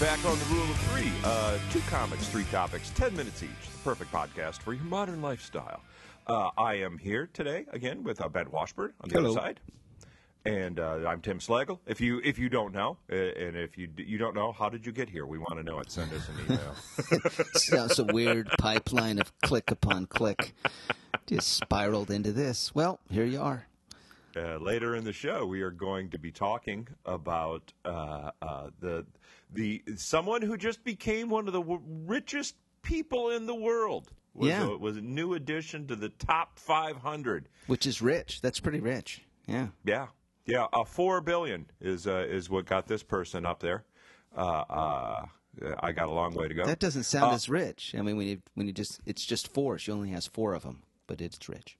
back on the rule of three. Uh, two comics, three topics, 10 minutes each. The perfect podcast for your modern lifestyle. Uh, I am here today again with uh, Ben Washburn on the Hello. other side. And uh, I'm Tim Slagle. If you if you don't know, uh, and if you you don't know, how did you get here? We want to know it. Send us an email. Sounds a weird pipeline of click upon click. Just spiraled into this. Well, here you are. Uh, later in the show, we are going to be talking about uh, uh, the the someone who just became one of the w- richest people in the world. Was Yeah. a, was a new addition to the top 500. Which is rich. That's pretty rich. Yeah. Yeah, yeah. Uh, Four billion is uh, is what got this person up there. Uh, uh, I got a long way to go. That doesn't sound as rich. I mean, when you when you just it's just four. She only has four of them, but it's rich.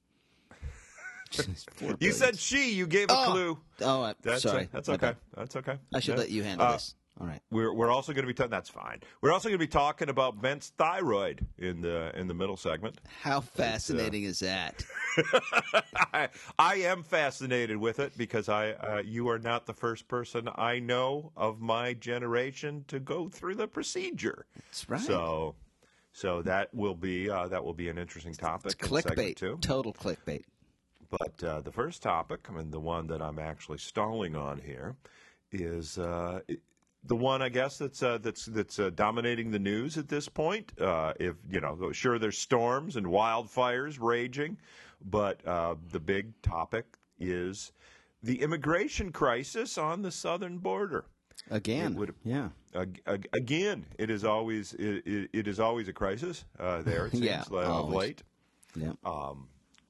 Just four you said she. You gave a Oh. clue. Oh, I, That's sorry. that's My okay. bad. That's okay. I should Yeah. let you handle Uh, this. All right. We're we're also going to be ta- that's fine. We're also going to be talking about Ben's thyroid in the in the middle segment. How fascinating is that? I, I am fascinated with it because I uh, you are not the first person I know of my generation to go through the procedure. That's right. So so that will be uh, that will be an interesting topic in segment clickbait. two. Total clickbait. But uh, the first topic, I mean, the one that I'm actually stalling on here, is uh, the one I guess that's uh, that's that's uh, dominating the news at this point. Uh, if you know, sure, there's storms and wildfires raging, but uh, the big topic is the immigration crisis on the southern border. Again. would- yeah. Ag- ag- again, it is always it, it, it is always a crisis uh, there. It seems Yeah, of late Yeah.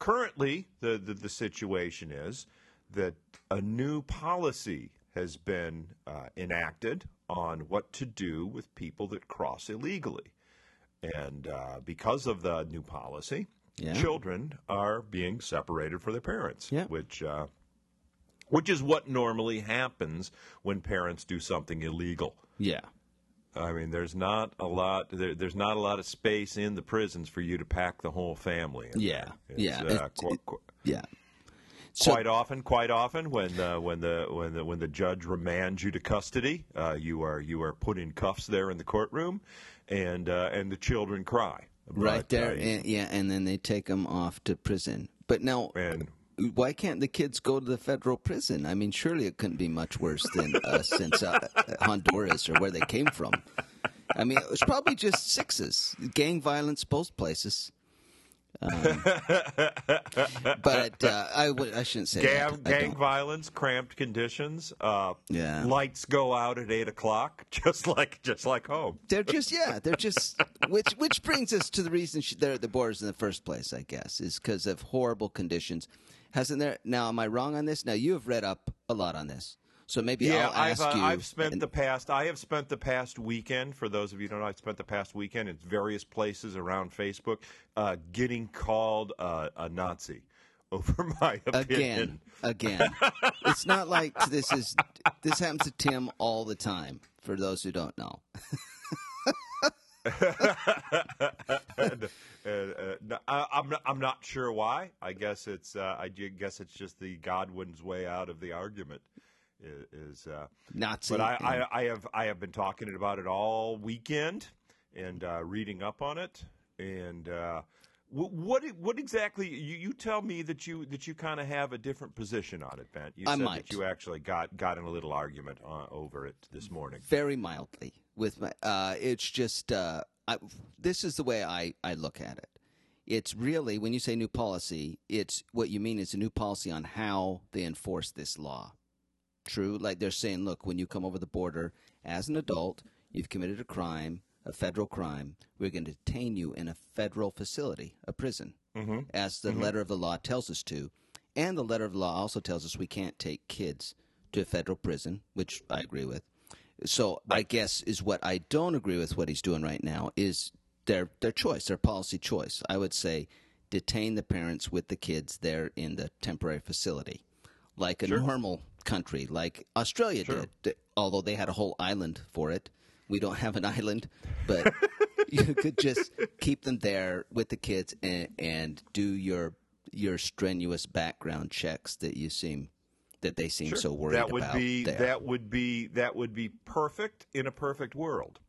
Currently the, the, the situation is that a new policy has been uh, enacted on what to do with people that cross illegally. And uh, because of the new policy, Yeah. children are being separated from their parents, Yeah. which uh, which is what normally happens when parents do something illegal. yeah. I mean, there's not a lot. There, there's not a lot of space in the prisons for you to pack the whole family. in Yeah, there. yeah, uh, it- qu- qu- Yeah. So- quite often, quite often, when uh, when the when the when the judge remands you to custody, uh, you are you are put in cuffs there in the courtroom, and uh, and the children cry. right there. uh, and, yeah, and then they take them off to prison. But now, and why can't the kids go to the federal prison? I mean, surely it couldn't be much worse than uh, since uh, Honduras or where they came from. I mean, it was probably just sixes, gang violence both places. Um, but uh, I would I shouldn't say gang, that. Gang violence, cramped conditions. Uh, Yeah. lights go out at eight o'clock, just like just like home. They're just yeah, they're just which which brings us to the reason she, they're at the borders in the first place. I guess is because of horrible conditions. Hasn't there? Now, am I wrong on this? Now you have read up a lot on this, so maybe Yeah, I'll I've ask uh, you. I've spent and- the past I have spent the past weekend. For those of you who don't know, I've spent the past weekend in various places around Facebook, uh, getting called uh, a Nazi over my opinion. again, again. it's not like this is this happens to Tim all the time. For those who don't know, and, uh, uh, no, I, I'm not, I'm not sure why. I guess it's uh, I guess it's just the Godwin's way out of the argument. Is, is uh, Nazi. but I, I, I have I have been talking about it all weekend and uh, reading up on it. And uh, wh- what what exactly you, you tell me that you that you kind of have a different position on it, Ben? You I said might. that you actually got got in a little argument uh, over it this morning. very mildly with my uh it's just uh I, this is the way I I look at it. It's really when you say new policy it's what you mean is a new policy on how they enforce this law. True like they're saying look when you come over the border as an adult you've committed a crime a federal crime we're going to detain you in a federal facility a prison. As the letter of the law tells us to. And the letter of the law also tells us we can't take kids to a federal prison which i agree with so I guess is what I don't agree with what he's doing right now is their their choice, their policy choice. I would say detain the parents with the kids there in the temporary facility, like a normal country, like Australia did. Although they had a whole island for it, we don't have an island, but you could just keep them there with the kids and, and do your your strenuous background checks that you seem that they seem Sure. so worried that would about. be there. that would be that would be perfect in a perfect world.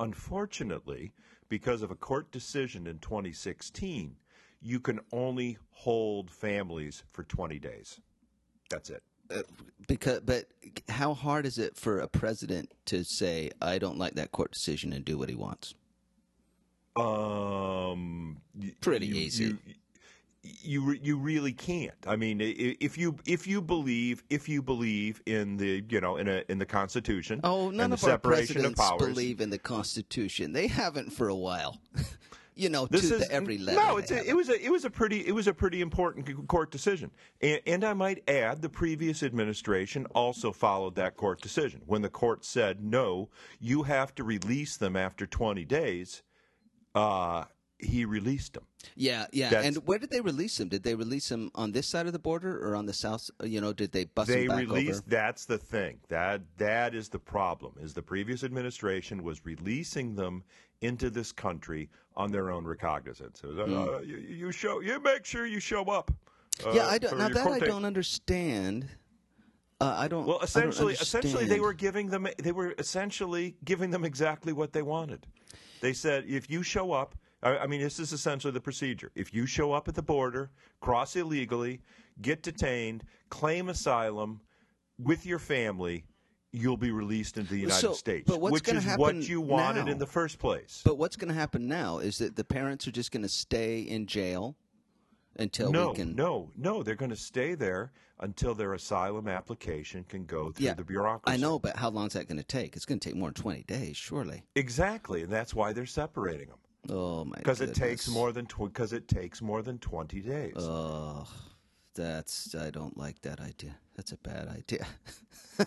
Unfortunately, because of a court decision in 2016, you can only hold families for 20 days. That's it. because, but how hard is it for a president to say, "I don't like that court decision" and do what he wants? Um, Pretty you- easy. You, you you really can't. I mean, if you if you believe if you believe in the you know in a in the Constitution, Oh, none and of our separation of presidents powers, believe in the Constitution. They haven't for a while. you know, This to is the every letter. no. A, it was a it was a pretty it was a pretty important court decision, and, and I might add the previous administration also followed that court decision when the court said no, you have to release them after twenty days. Uh, he released them. Yeah, yeah. That's- And where did they release him? Did they release him on this side of the border or on the south? You know, did they bust they him back released over? that's the thing that that is the problem is the previous administration was releasing them into this country on their own recognizance was, uh, you, you show you make sure you show up uh. Yeah, I don't. Now that I don't understand. Uh, I don't. well I don't essentially essentially they were giving them they were essentially giving them exactly what they wanted they said if you show up I I mean, this is essentially the procedure. If you show up at the border, cross illegally, get detained, claim asylum with your family, you'll be released into the United So, States, but what's which is what you wanted now? in the first place. But what's going to happen now is that the parents are just going to stay in jail until no, we can. no, no. They're going to stay there until their asylum application can go through Yeah, the bureaucracy. I know, but how long is that going to take? It's going to take more than twenty days, surely. exactly, and that's why they're separating them Oh my! because it takes more than because it takes more than twenty days. Oh, that's I don't like that idea. That's a bad idea.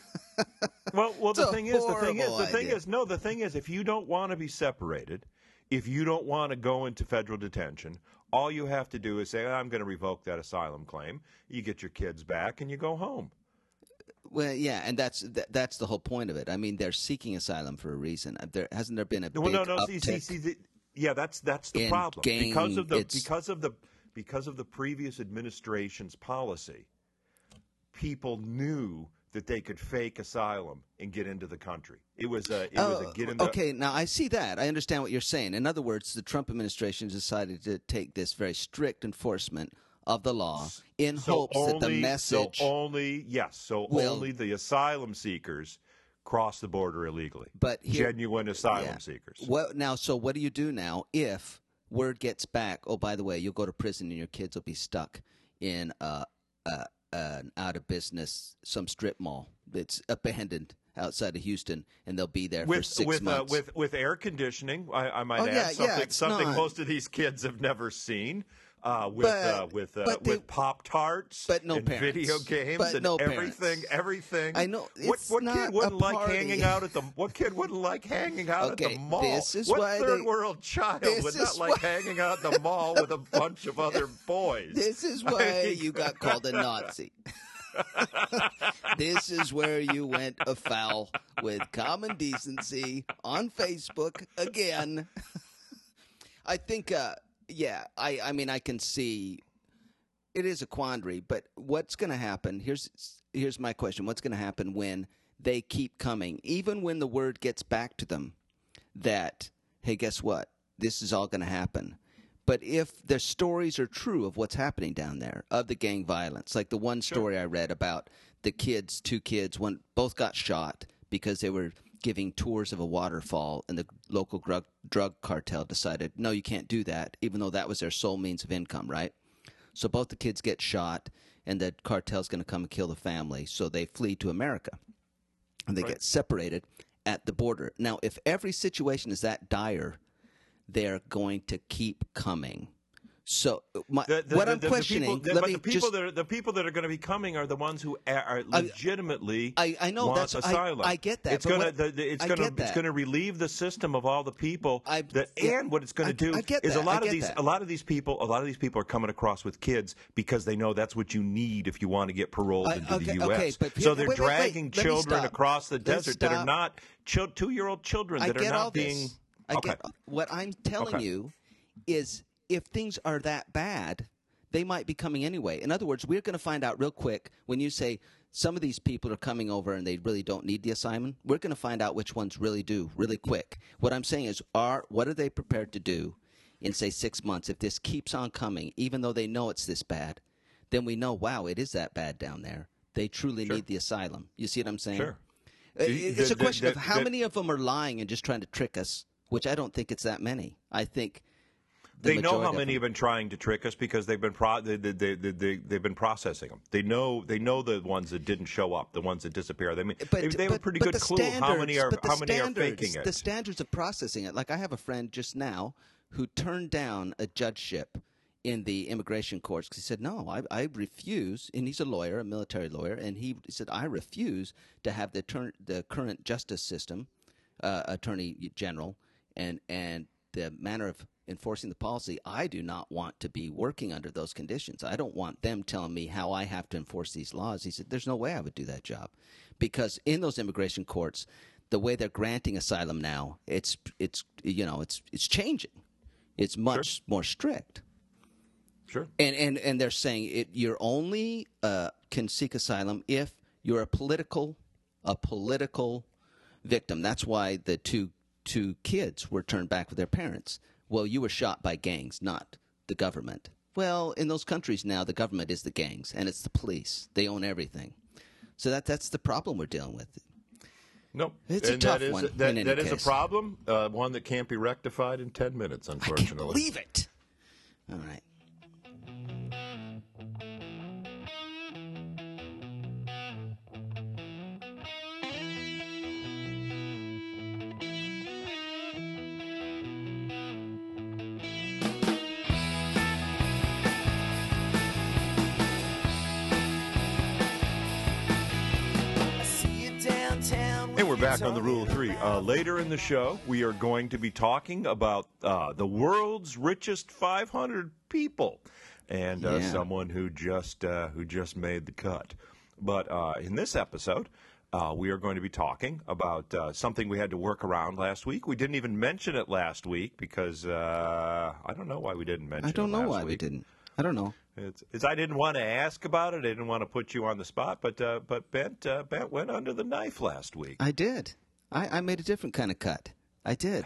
Well, well, the thing is, the thing is, the thing is, no, the thing is, if you don't want to be separated, if you don't want to go into federal detention, all you have to do is say, "I'm going to revoke that asylum claim." You get your kids back, and you go home. Well, yeah, and that's that, that's the whole point of it. I mean, they're seeking asylum for a reason. There hasn't there been a Well, big no, no, uptick? see, see, see, yeah, that's that's the problem because of the it's- because of the because of the previous administration's policy. People knew that they could fake asylum and get into the country. It was a it was a Oh, get in the okay, now I see that. I understand what you're saying. In other words, the Trump administration decided to take this very strict enforcement of the law in so hopes only, that the message. So only yes. So will- only the asylum seekers cross the border illegally. But here- genuine asylum yeah. seekers. Well, now, so what do you do now if word gets back? Oh, by the way, you'll go to prison and your kids will be stuck in uh, uh, an out of business some strip mall that's abandoned outside of Houston, and they'll be there for With six with uh, months. with with air conditioning, I, I might Oh, add yeah, yeah, something it's something not- most of these kids have never seen. Uh, with But- uh, with uh, they- with pop tarts, but no and parents. video games, But and no everything, parents. everything. I know, What it's what not kid wouldn't like party. hanging out at the What kid wouldn't like hanging out at the mall? this is what why third they- world child would not like why- hanging out at the mall with a bunch of other boys? This is I why mean, you got called a Nazi. this is where you went afoul with common decency on Facebook again. I think, uh, yeah, I, I mean, I can see it is a quandary, but what's going to happen? Here's here's my question: What's going to happen when they keep coming, even when the word gets back to them that, hey, guess what? This is all going to happen. But if the stories are true of what's happening down there, of the gang violence, like the one story I read about the kids, two kids, one both got shot because they were giving tours of a waterfall, and the local drug drug cartel decided, no, you can't do that, even though that was their sole means of income, right? So both the kids get shot, and the cartel's going to come and kill the family. So they flee to America, and they Right. get separated at the border. Now, if every situation is that dire, they're going to keep coming. So my, The- the- what the- I'm questioning, people, let but me the people just. that are, the people that are going to be coming are the ones who are legitimately I- I know, want that's- I- asylum. I get that, It's going to it's going to it's going to relieve the system of all the people I- that yeah, and what it's going to do I is a that, I lot of these that. a lot of these people a lot of these people are coming across with kids because they know that's what you need if you want to get paroled I- into okay, the U.S. okay, but so they're wait, wait, wait. dragging children across the Let's desert that are not chil- two year old children I that are get not being this. I okay. get what I'm telling you is if things are that bad, they might be coming anyway. In other words, we're going to find out real quick when you say some of these people are coming over and they really don't need the assignment. We're going to find out which ones really do, really quick. What I'm saying is, are what are they prepared to do in say six months if this keeps on coming, even though they know it's this bad? Then we know, wow, it is that bad down there. They truly Sure. need the asylum. You see what I'm saying? Sure. Uh, It's the- a question the- of how the- many of them are lying and just trying to trick us, which I don't think it's that many. I think the they know how many have been trying to trick us because they've been pro- they, they, they, they, they've been processing them. They know they know the ones that didn't show up, the ones that disappear. I mean, they, they have a pretty but good clue how many are how many are faking it. The standards of processing it. Like I have a friend just now who turned down a judgeship in the immigration courts because he said, "No, I, I refuse." And he's a lawyer, a military lawyer, and he said, "I refuse to have the turn the current justice system, uh, attorney general, and and the manner of enforcing the policy. I do not want to be working under those conditions. I don't want them telling me how I have to enforce these laws." He said, "There's no way I would do that job." because in those immigration courts, the way they're granting asylum now, it's it's you know it's it's changing. It's much more strict, Sure. and and and they're saying it. You're only uh, can seek asylum if you're a political a political victim. That's why the two two kids were turned back with their parents. Well, you were shot by gangs, not the government. Well, in those countries now, the government is the gangs and it's the police. They own everything. So that that's the problem we're dealing with. Nope. It's a tough is, one, That, that is a problem, uh, one that can't be rectified in 10 minutes, unfortunately. I can't believe it. All right. Back on the Rule of Three. Uh, later in the show, we are going to be talking about uh, the world's richest 500 people, and uh, Yeah. someone who just uh, who just made the cut. But uh, in this episode, uh, we are going to be talking about uh, something we had to work around last week. We didn't even mention it last week because uh, I don't know why we didn't mention. It. I don't it know why we didn't. I don't know. It's, it's I didn't want to ask about it. I didn't want to put you on the spot, but uh, but Ben uh, Bent went under the knife last week. I did. I, I made a different kind of cut. I did.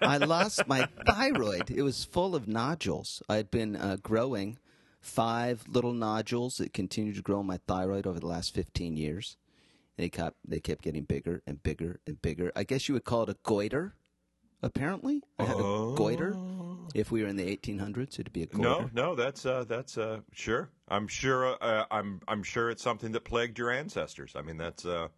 I lost my thyroid. It was full of nodules. I had been uh, growing five little nodules that continued to grow in my thyroid over the last 15 years. They kept, they kept getting bigger and bigger and bigger. I guess you would call it a goiter, apparently. I had a goiter. If we were in the 1800s, it'd be a goiter. No, no, that's uh, that's uh, sure. I'm sure. Uh, I'm I'm sure it's something that plagued your ancestors. I mean, that's uh,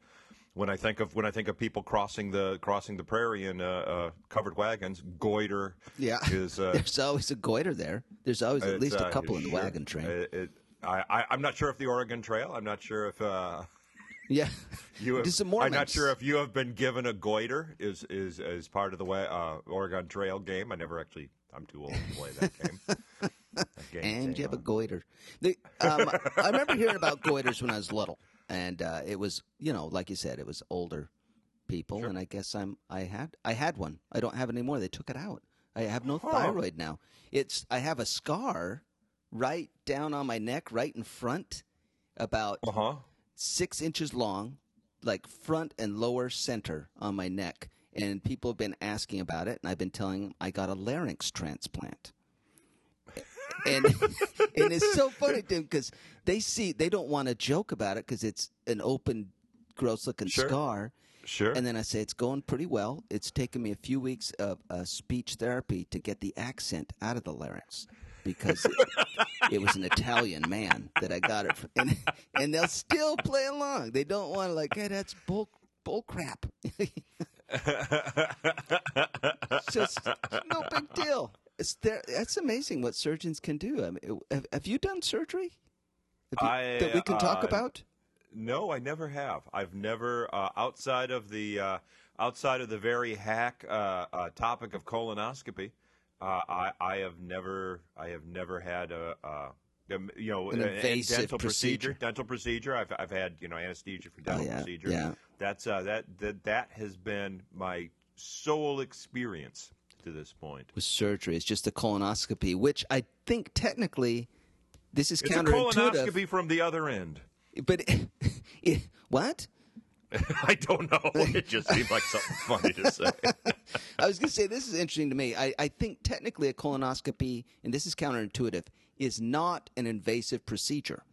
when I think of when I think of people crossing the crossing the prairie in uh, uh, covered wagons. Goiter Yeah. is uh, There's always a goiter there. There's always at least a couple in the sure. wagon train. It, it, I, I I'm not sure if the Oregon Trail. I'm not sure if. Uh, yeah. You have, I'm not sure if you have been given a goiter is is is part of the way uh, Oregon Trail game. I never actually. I'm too old to play that game. That game and you have a goiter. The, um, I remember hearing about goiters when I was little, and uh, it was you know, like you said, it was older people, and I guess I'm I had I had one. I don't have it anymore. They took it out. I have no Huh. thyroid now. It's I have a scar right down on my neck, right in front, about Uh huh. six inches long, like front and lower center on my neck. And people have been asking about it, and I've been telling them I got a larynx transplant. and and it's so funny, Tim, because they see they don't want to joke about it because it's an open, gross looking Sure. scar. Sure. And then I say it's going pretty well. It's taken me a few weeks of uh, speech therapy to get the accent out of the larynx because it, it was an Italian man that I got it from. And, and they'll still play along. They don't want to like, hey, that's bull bull crap. It's just no big deal. It's there. That's amazing what surgeons can do. I mean, have, have you done surgery you- I, that we can talk uh, about? No, I never have. I've never uh, outside of the uh, outside of the very hack uh, uh, topic of colonoscopy. Uh, I, I have never I have never had a. Uh, um, you know, An a- a invasive dental procedure. dental procedure. I've I've had you know anesthesia for dental yeah, procedure. yeah. That's uh, that that that has been my sole experience to this point. with surgery. It's just a colonoscopy, which I think technically this is It's a colonoscopy from the other end. but it, what? I don't know. It just seemed like something funny to say. I was going to say this is interesting to me. I, I think technically a colonoscopy, and this is counterintuitive, is not an invasive procedure.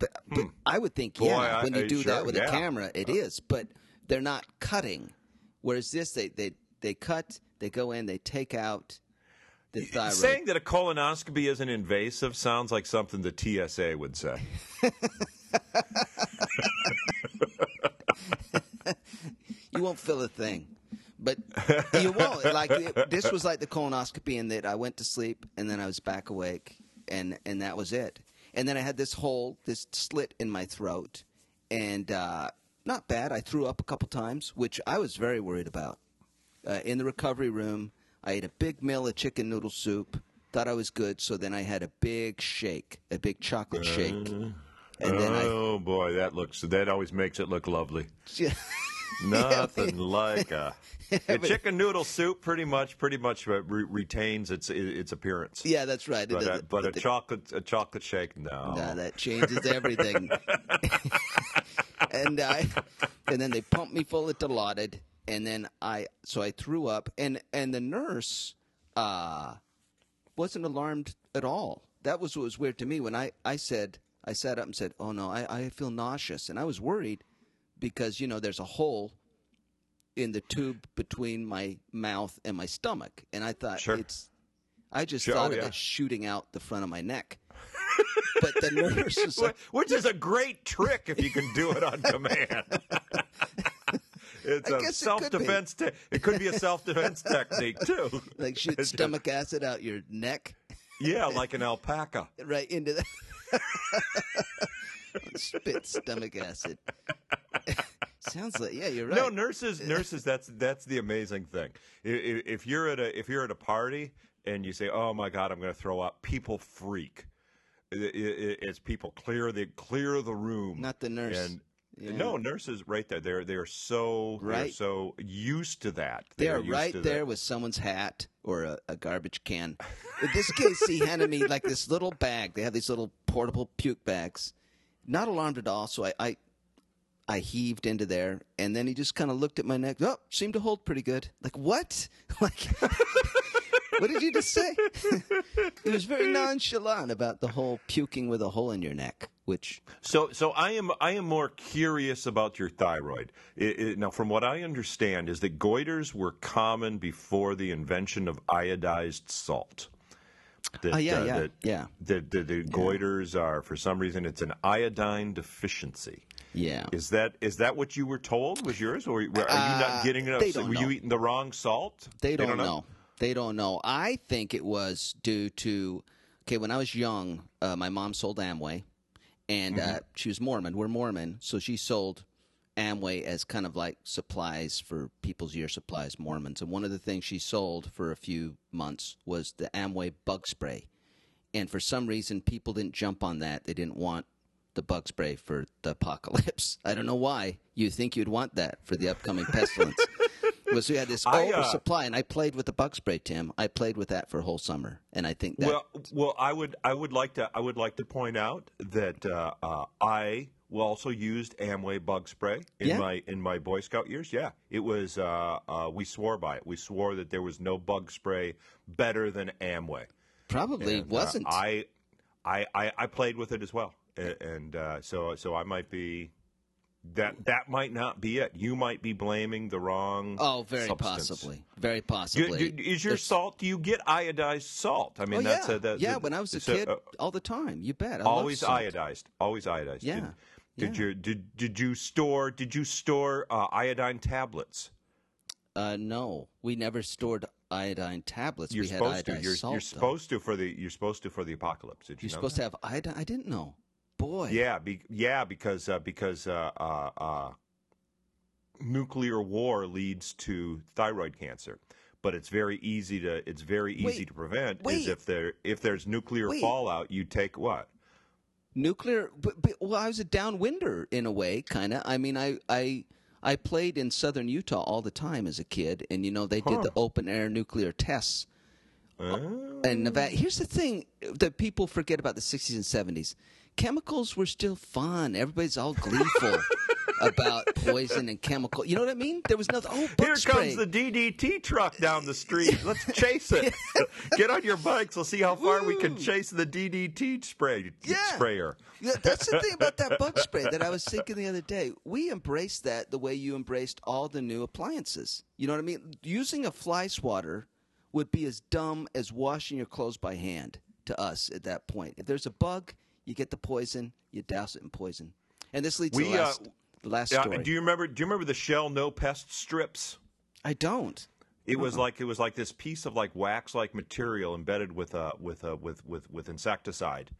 But, but I would think, Hmm. Boy, yeah, I- when you do sure, that with yeah. a camera, it is. But they're not cutting. Whereas this, they they they cut, they go in, they take out the thyroid. Saying that a colonoscopy isn't invasive sounds like something the TSA would say. you won't feel a thing. But you won't. Like this was like the colonoscopy in that I went to sleep and then I was back awake and and that was it. And then I had this hole, this slit in my throat, and uh, not bad. I threw up a couple times, which I was very worried about. Uh, in the recovery room, I ate a big meal of chicken noodle soup. Thought I was good, so then I had a big shake, a big chocolate shake, and then I oh boy, that looks that always makes it look lovely. Nothing like a, chicken noodle soup. Pretty much, pretty much re- retains its its appearance. yeah, that's right. It But, a, but a chocolate a chocolate shake, no. Nah, that changes everything. and I, and then they pumped me full of Dilaudid, and then I, so I threw up, and and the nurse, uh, wasn't alarmed at all. That was what was weird to me when I I said I sat up and said, "Oh no, I I feel nauseous," and I was worried because you know there's a hole in the tube between my mouth and my stomach, and I thought Sure. it's. I just Sure, oh, thought oh, of yeah. it shooting out the front of my neck. but the nurse was like, Which is a great trick if you can do it on command. It's I a guess it could be. self defense. Te- it could be a self defense technique too. like shoot stomach acid out your neck Yeah, like an alpaca. right into the spit stomach acid. Sounds like yeah, you're right. No, nurses, nurses. That's that's the amazing thing. If you're at a if you're at a party and you say, "Oh my God, I'm going to throw up," people freak. It's people clear the clear the room. Not the nurse. And Yeah. no, nurses right there. They're they're so they're Right. so used to that. they are used right there that. with someone's hat or a, a garbage can. In this case, he handed me like this little bag. They have these little portable puke bags. Not alarmed at all, so I, I, I heaved into there, and then he just kind of looked at my neck. Oh, seemed to hold pretty good. Like what? Like what did you just say? he was very nonchalant about the whole puking with a hole in your neck, which So, so I am I am more curious about your thyroid. It, it, now, from what I understand, is that goiters were common before the invention of iodized salt. That, Oh, yeah, uh, yeah, that, yeah. That the, the goiters are, for some reason, it's an iodine deficiency. Yeah. Is that is that what you were told was yours, or are you not getting enough? Uh, they don't were know. you eating the wrong salt? They don't, know. They don't know. I think it was due to okay. When I was young, uh, my mom sold Amway, and Mm-hmm. uh, she was Mormon. We're Mormon, so she sold Amway as kind of like supplies for people's year supplies, Mormons. And one of the things she sold for a few months was the Amway bug spray. And for some reason, people didn't jump on that. They didn't want the bug spray for the apocalypse. I don't know why. You think you'd want that for the upcoming pestilence. was we had this I, uh, oversupply, and I played with the bug spray, Tim. I played with that for a whole summer, and I think that Well, well, I would, I would like to, I would like to point out that uh, uh, I also used Amway bug spray in Yeah. my in my Boy Scout years. Yeah, it was. Uh, uh, we swore by it. We swore that there was no bug spray better than Amway. probably And, uh, wasn't. I, I, I, I played with it as well, And uh, so so I might be. That that might not be it. You might be blaming the wrong. oh, very substance. possibly, very Do- possibly. do- is your There's- salt? Do you get iodized salt? I mean, Oh that's yeah, a, that, yeah. that- When I was a kid, uh, all the time. You bet. I always iodized. Always iodized. Yeah, Did, did yeah. you did did you store did you store uh, iodine tablets? Uh, no, we never stored iodine tablets. You're we had supposed to. iodized You're, salt. you're though. supposed to for the you're supposed to for the apocalypse. Did you You're know supposed that? to have iodine. I didn't know. Boy. Yeah, be, yeah, because uh, because uh, uh, uh, nuclear war leads to thyroid cancer. But it's very easy to it's very easy Wait, to prevent. wait. Is if there if there's nuclear Wait. fallout, you take what? Nuclear. But, but, well, I was a downwinder in a way, kind of. I mean, I I I played in southern Utah all the time as a kid, and you know they did the open air nuclear tests. Oh. And Nevada. Here's the thing that people forget about the 60s and 70s. Chemicals were still fun. Everybody's all gleeful about poison and chemical. You know what I mean? There was nothing. Oh, Here spray. comes the DDT truck down the street. Let's chase it. Get on your bikes. We'll see how far we can chase the DDT spray Yeah. sprayer. Yeah, that's the thing about that bug spray that I was thinking the other day. We embraced that the way you embraced all the new appliances. You know what I mean? Using a fly swatter would be as dumb as washing your clothes by hand to us at that point. If there's a bug, you get the poison, you douse it in poison. And this leads to We, the uh, last, the last story. do you remember? Do you remember the Shell No Pest strips? I don't. It was like it was like this piece of like wax like material embedded with a with a with with with insecticide,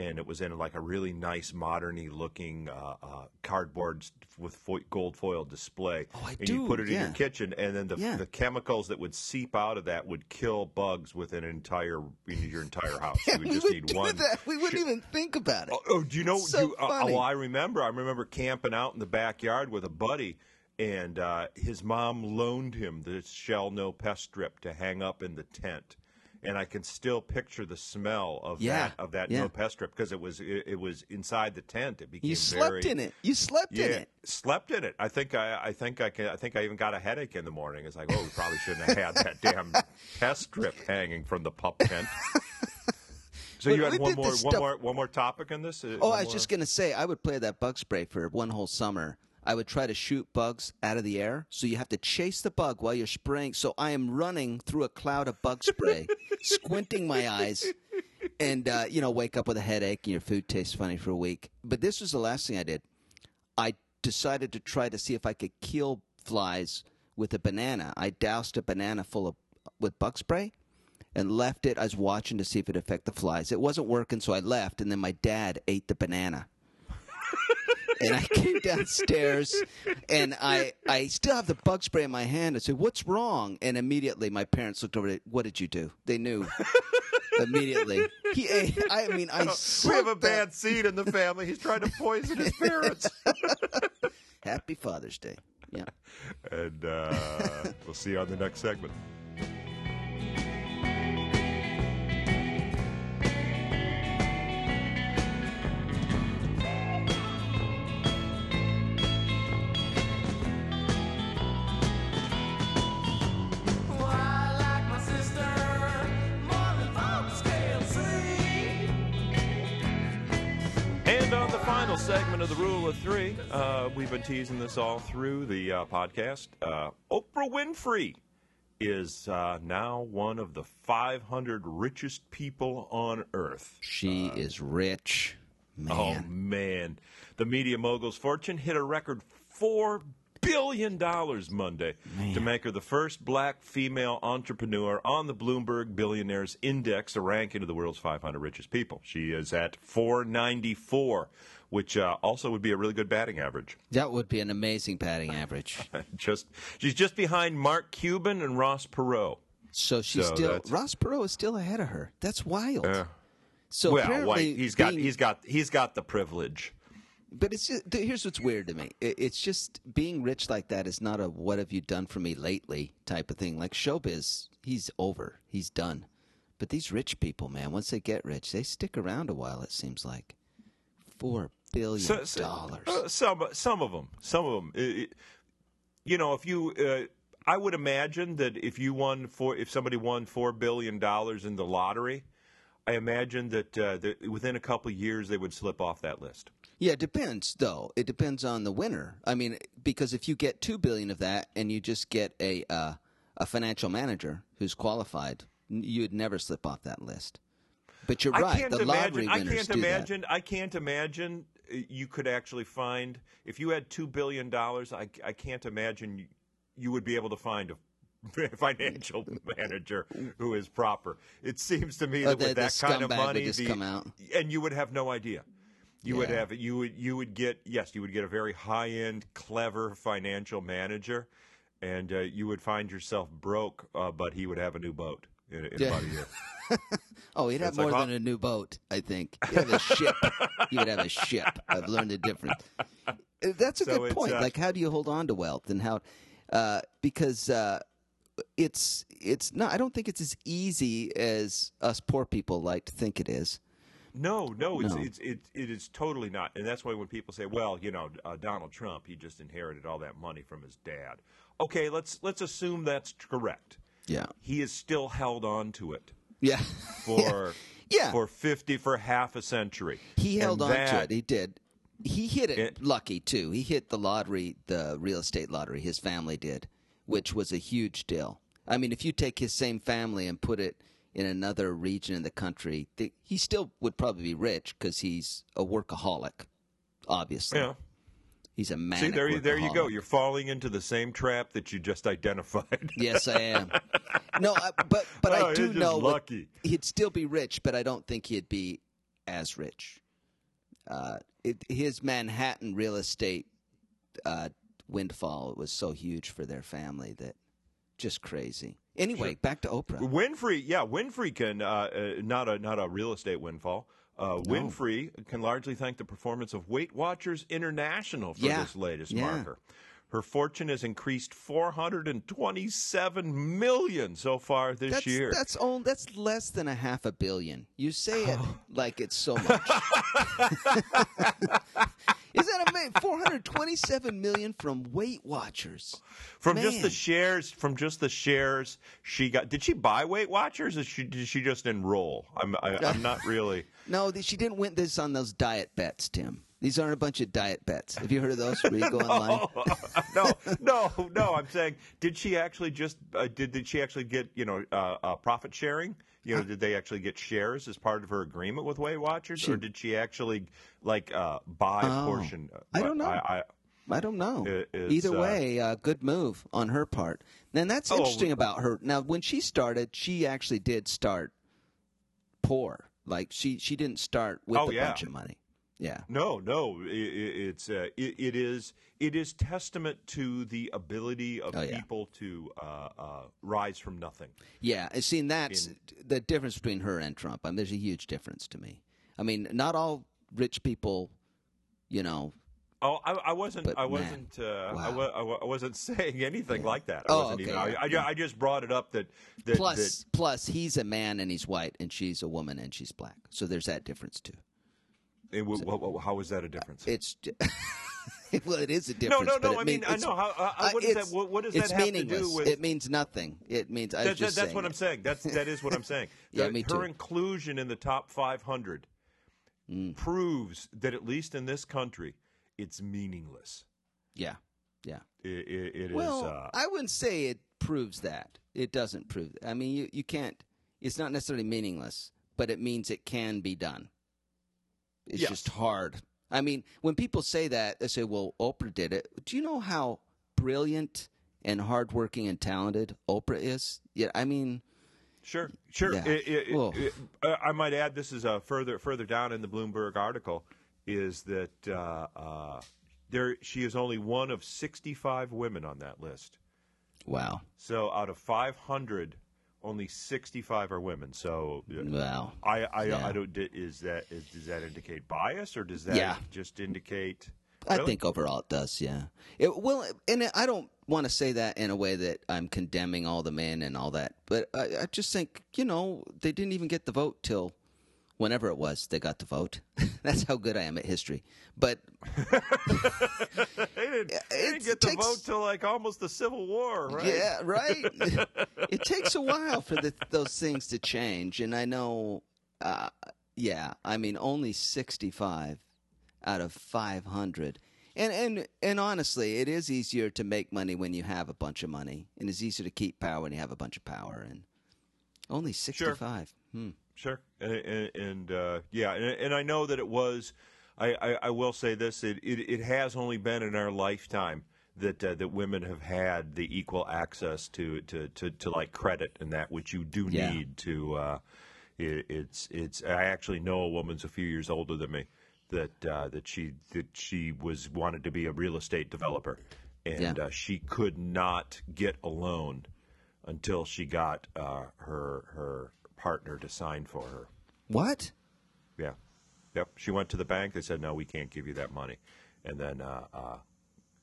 and it was in like a really nice moderny looking uh, uh, cardboard with fo- gold foil display. Oh, I and you put do, it in your kitchen, and then the Yeah. the chemicals that would seep out of that would kill bugs within an entire your entire house. You would we just would need do one. that. We wouldn't sh- even think about it. Oh, oh, do you know? So do you, uh, funny. oh, I remember. I remember camping out in the backyard with a buddy, and uh, his mom loaned him the Shell No Pest strip to hang up in the tent. And I can still picture the smell of Yeah, that of that yeah. no pest strip because it was it, it was inside the tent. It became You slept very, in it. You slept Yeah, in it. slept in it. I think I, I think I can. I think I even got a headache in the morning. It's like, oh, we probably shouldn't have had that damn pest strip hanging from the pup tent. So But you had one more, one more, one more topic in this. Uh, Oh, one I was more? just going to say, I would play that bug spray for one whole summer. I would try to shoot bugs out of the air. So you have to chase the bug while you're spraying. So I am running through a cloud of bug spray, squinting my eyes, and, uh, you know, wake up with a headache and your food tastes funny for a week. But this was the last thing I did. I decided to try to see if I could kill flies with a banana. I doused a banana full of with bug spray and left it. I was watching to see if it affect the flies. It wasn't working, so I left, and then my dad ate the banana. And I came downstairs, and I I still have the bug spray in my hand. I said, "What's wrong?" And immediately my parents looked over. At, what did you do? They knew immediately. He, I mean, I we have a sucked that- bad seed in the family. He's trying to poison his parents. Happy Father's Day. Yeah. and uh, we'll see you on the next segment. Segment of the Rule of Three, uh, we've been teasing this all through the uh, podcast. Uh, Oprah Winfrey is uh, now one of the 500 richest people on Earth. She is rich. Man. Oh man, the media mogul's fortune hit a record four billion dollars Monday to make her the first black female entrepreneur on the Bloomberg Billionaires Index, a ranking of the world's 500 richest people. She is at 494, which uh, also would be a really good batting average. That would be an amazing batting average. just she's just behind Mark Cuban and Ross Perot. So she's So still that's- Ross Perot is still ahead of her. That's wild. Uh, so well, apparently he's got being- he's got he's got the privilege. But it's just, here's what's weird to me. It's just being rich like that is not a "what have you done for me lately" type of thing. Like showbiz, he's over, he's done. But these rich people, man, once they get rich, they stick around a while. It seems like four billion So- so- dollars. uh, some some of them, some of them. It- it- you know, if you, uh, I would imagine that if you won four, if somebody won four billion dollars in the lottery, I imagine that, uh, that within a couple of years they would slip off that list. Yeah, it depends though. It depends on the winner. I mean, because if you get two billion of that and you just get a uh, a financial manager who's qualified, you'd never slip off that list. But you're I right. can't The lottery imagine. I can't do that. imagine. I can't imagine uh, you could actually find if you had two billion dollars. I, I can't imagine you, you would be able to find a financial manager who is proper. It seems to me Oh, that the- with that kind of money, just the- come out. and you would have no idea. You would have you would you would get yes you would get a very high end clever financial manager, and uh, you would find yourself broke, uh, but he would have a new boat in, in Yeah. about a year. Oh, he'd have It's more huh? than a new boat. I think he'd have a ship. he would have a ship. I've learned the difference. That's a So good point. uh, like, how do you hold on to wealth, and how? Uh, because uh, it's it's not. I don't think it's as easy as us poor people like to think it is. No, no, it's No. it's it, it is totally not, and that's why when people say, "Well, you know, uh, Donald Trump, he just inherited all that money from his dad." Okay, let's let's assume that's correct. Yeah. He is still held on to it Yeah. for Yeah. for fifty for half a century. He held And on to it. He did. He hit it, It- lucky too. He hit the lottery, the real estate lottery. His family did, which was a huge deal. I mean, if you take his same family and put it in another region in the country, th- he still would probably be rich because he's a workaholic. Obviously, Yeah. he's a man. See, there you there you go. You're falling into the same trap that you just identified. Yes, I am. No, I, but but Oh, I do know what- he'd still be rich, but I don't think he'd be as rich. Uh, it, his Manhattan real estate uh, windfall it was so huge for their family that just crazy. Anyway, back to Oprah. Winfrey, yeah, Winfrey can uh, uh, not a not a real estate windfall. Uh, Winfrey can largely thank the performance of Weight Watchers International for Yeah. this latest Yeah. marker. Her fortune has increased 427 million so far this That's year. that's all. That's less than a half a billion. You say it like it's so much. Is that amazing? Four hundred twenty-seven million from Weight Watchers. from just the shares, from just the shares she got. Did she buy Weight Watchers, or she, did she just enroll? I'm I, I'm not really. No, she didn't win this on those diet bets, Tim. These aren't a bunch of diet bets. Have you heard of those? Where you go online? no, no, no. I'm saying, did she actually just uh, did did she actually get you know uh, uh, profit sharing? You know, did they actually get shares as part of her agreement with Weight Watchers, or did she actually like uh, buy a Oh, portion? I don't know. I, I, I don't know. It- Either uh, way, uh, good move on her part. And that's Oh, interesting about her. Now, when she started, she actually did start poor. Like she she didn't start with Oh, a yeah. bunch of money. Yeah. No, no, i i it's uh, it, it is it is testament to the ability of Oh, yeah. people to uh, uh, rise from nothing. Yeah, and see, and that's In- the difference between her and Trump. I mean, there's a huge difference to me. I mean, not all rich people, you know. Oh, I, I wasn't. But, I wasn't. Uh, I, wow. I, wa- I wasn't saying anything like that. I Oh, wasn't okay, even. I, I, yeah. I just brought it up that that, Plus, that plus, he's a man and he's white, and she's a woman and she's black. So there's that difference too. W- w- how is that a difference? It's well, it is a difference. no, but no. I mean, I know how. Uh, uh, what, does that, what, what does it's that have meaningless. to do with? it means nothing. It means I was that, that- just that's what it. I'm saying. That's that is what I'm saying. Yeah, The- me Her too. inclusion in the top 500 Mm. proves that at least in this country, it's meaningless. Yeah, yeah. It, it, it is, Well, uh, I wouldn't say it proves that. It doesn't prove. That. I mean, you you can't. It's not necessarily meaningless, but it means it can be done. It's Yes. just hard. I mean, when people say that, they say, "Well, Oprah did it." Do you know how brilliant and hardworking and talented Oprah is? Yeah, I mean, Sure, sure. Yeah. It- it- it- uh, I might add, this is a further further down in the Bloomberg article, is that uh, uh, there she is only one of 65 women on that list. wow, So out of 500, only 65 are women. So uh, wow. I I, Yeah. I don't. Is that is, does that indicate bias or does that Yeah. just indicate? I think overall it does, yeah. It well, and I don't want to say that in a way that I'm condemning all the men and all that, but I, I just think you know they didn't even get the vote till whenever it was they got the vote. That's how good I am at history. But They didn't, they didn't get the takes- vote till like almost the Civil War, right? yeah, right. it takes a while for the, those things to change, and I know. Uh, yeah, I mean only 65 out of 500. And and and honestly, it is easier to make money when you have a bunch of money, and it's easier to keep power when you have a bunch of power. And only 65. Hmm. Sure, and, and, and uh, yeah, and, and I know that it was. I, I, I will say this: it, it it has only been in our lifetime that uh, that women have had the equal access to to, to, to like credit and that which you do Yeah. need to. Uh, it, it's it's. I actually know a woman's a few years older than me that uh, that she that she was wanted to be a real estate developer, and Yeah. uh, she could not get a loan until she got uh, her her partner to sign for her. What? Yeah. Yep. She went to the bank. They said, no, we can't give you that money. And then, uh, uh,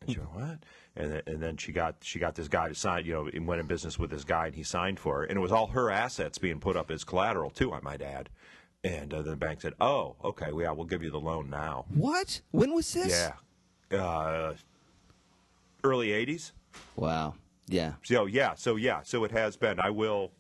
and she went, what? And then, and then she got she got this guy to sign. You know, and went in business with this guy, and he signed for her. And it was all her assets being put up as collateral too. I might add. And uh, the bank said, "Oh, okay, well, yeah, we'll give you the loan now." What? When was this? Yeah, uh, early '80s. Wow. Yeah. So yeah, so yeah, so it has been. I will,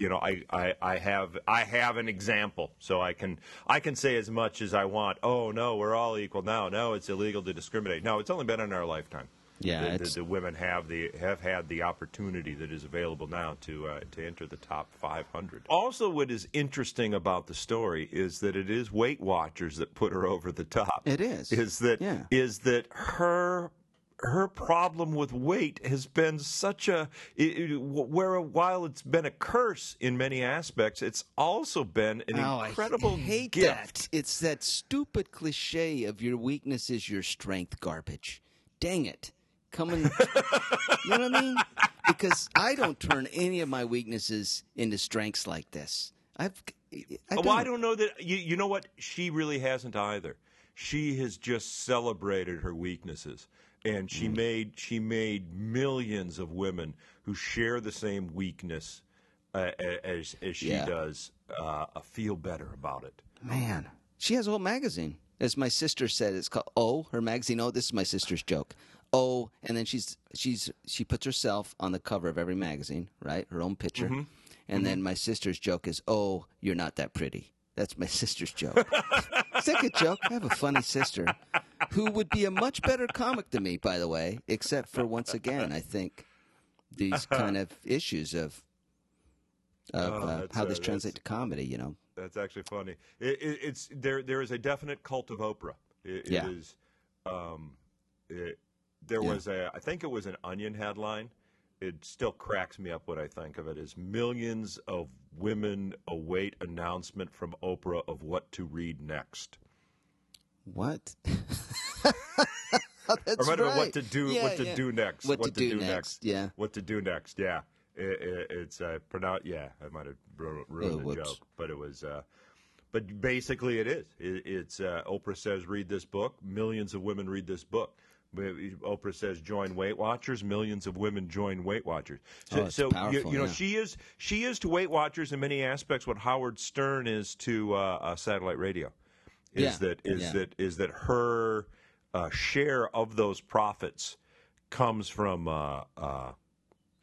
you know, I, I, I have I have an example, so I can I can say as much as I want. Oh no, we're all equal now. No, it's illegal to discriminate. No, it's only been in our lifetime. Yeah, the, the, the women have the have had the opportunity that is available now to uh, to enter the top 500. Also, what is interesting about the story is that it is Weight Watchers that put her over the top. It is. Is that Yeah. is that her her problem with weight has been such a it, it- where while it's been a curse in many aspects, it's also been an Oh, I incredible hate gift. that. It's that stupid cliche of your weakness is your strength garbage. Dang it. Coming, you know what I mean? Because I don't turn any of my weaknesses into strengths like this. I've, I well, I don't know that you. You know what? She really hasn't either. She has just celebrated her weaknesses, and Mm. she made she made millions of women who share the same weakness uh, as as she Yeah. does uh, feel better about it. Man, she has a whole magazine. As my sister said, it's called Oh, her magazine. Oh, this is my sister's joke. Oh, and then she's she's she puts herself on the cover of every magazine, right? Her own picture. And then my sister's joke is, "Oh, you're not that pretty." That's my sister's joke. That a joke? I have a funny sister who would be a much better comic than me, by the way, except for once again, I think these kind of issues of of Oh, uh, how this translates to comedy. You know, That's actually funny. It, it, it's there. There is a definite cult of Oprah. It, Yeah. is, Um, there Yeah. was a. I think it was an Onion headline. It still cracks me up when I think of it. Is millions of women await announcement from Oprah of what to read next, what? That's or right. what to do. Yeah, what to yeah. do next. What to do next, yeah. What to do next. Yeah. It, it, it's uh, pronoun Yeah, I might have ru- ruined Oh, the whoops. joke, but it was. Uh, but basically, it is. It, it's uh, Oprah says, "Read this book." Millions of women read this book. Oprah says, "Join Weight Watchers." Millions of women join Weight Watchers. So, Oh, so you, powerful, you know, yeah. she is she is to Weight Watchers in many aspects what Howard Stern is to uh, uh, satellite radio. Is Yeah, that is yeah. that is that her uh, share of those profits comes from uh, uh,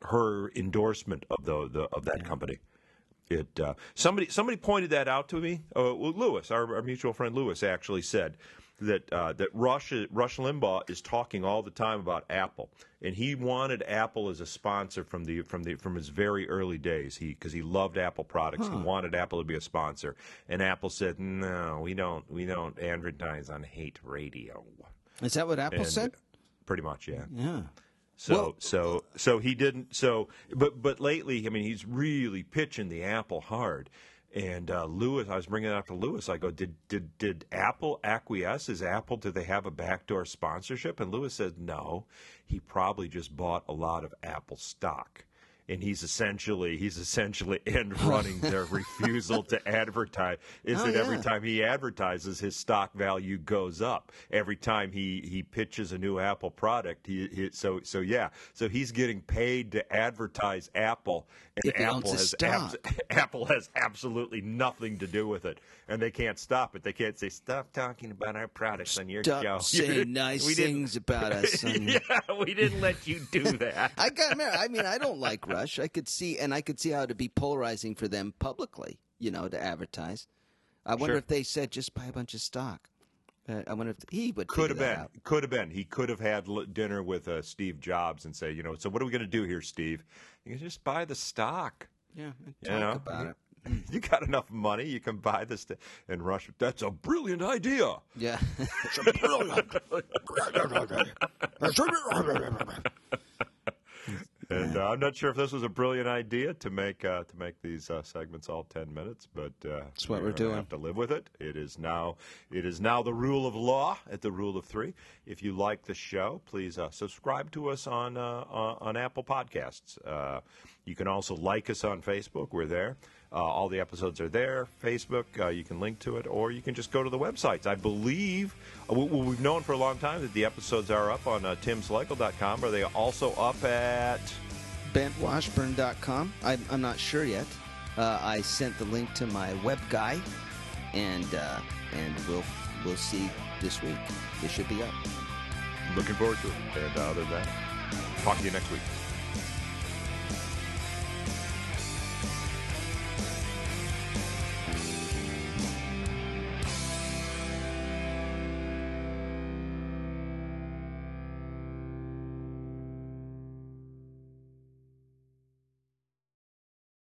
her endorsement of the, the of that company. It uh, somebody somebody pointed that out to me. Uh, Lewis, our, our mutual friend Lewis, actually said that uh, that Rush Rush Limbaugh is talking all the time about Apple, and he wanted Apple as a sponsor from the from the from his very early days. He because he loved Apple products, he wanted Apple to be a sponsor, and Apple said, "No, we don't we don't advertise on hate radio." Is that what Apple And- said? Pretty much, yeah. Yeah. So Well- so so he didn't so but but lately I mean he's really pitching the Apple hard. And uh, Lewis, I was bringing it up to Lewis. I go, did did did Apple acquiesce? Is Apple? Do they have a backdoor sponsorship? And Lewis said, no. He probably just bought a lot of Apple stock, and he's essentially he's essentially end running their refusal to advertise. Is Oh, that every time he advertises, his stock value goes up. Every time he, he pitches a new Apple product, he, he so so yeah, so he's getting paid to advertise Apple, and Apple has stock. Apple has absolutely nothing to do with it, and they can't stop it. They can't say stop talking about our products on your Stop show. saying nice We things about us. yeah, we didn't let you do that. I got married. I mean, I don't like Rush. I could see, and I could see how it'd be polarizing for them publicly, you know, to advertise. I wonder Sure. if they said just buy a bunch of stock. Uh, I wonder if he would Could have been. out. Could have been. He could have had l- dinner with uh, Steve Jobs and say, you know, so what are we going to do here, Steve? You can just buy the stock. Yeah, You know, about you, it. You got enough money, you can buy this. st- And Rush, that's a brilliant idea. Yeah, And uh, I'm not sure if this was a brilliant idea to make uh, to make these uh, segments all 10 minutes, but uh, That's what we're doing. Have to live with it. It is now it is now the rule of law at the rule of three. If you like the show, please uh, subscribe to us on uh, on on Apple Podcasts. Uh, you can also like us on Facebook. We're there. Uh, all the episodes are there. Facebook, uh, you can link to it, or you can just go to the websites. I believe uh, we, we've known for a long time that the episodes are up on uh, timsleichel.com. Are they also up at? bentwashburn.com. I'm, I'm not sure yet. Uh, I sent the link to my web guy, and uh, and we'll we'll see this week. This should be up. Looking forward to it. And uh, other than that, talk to you next week.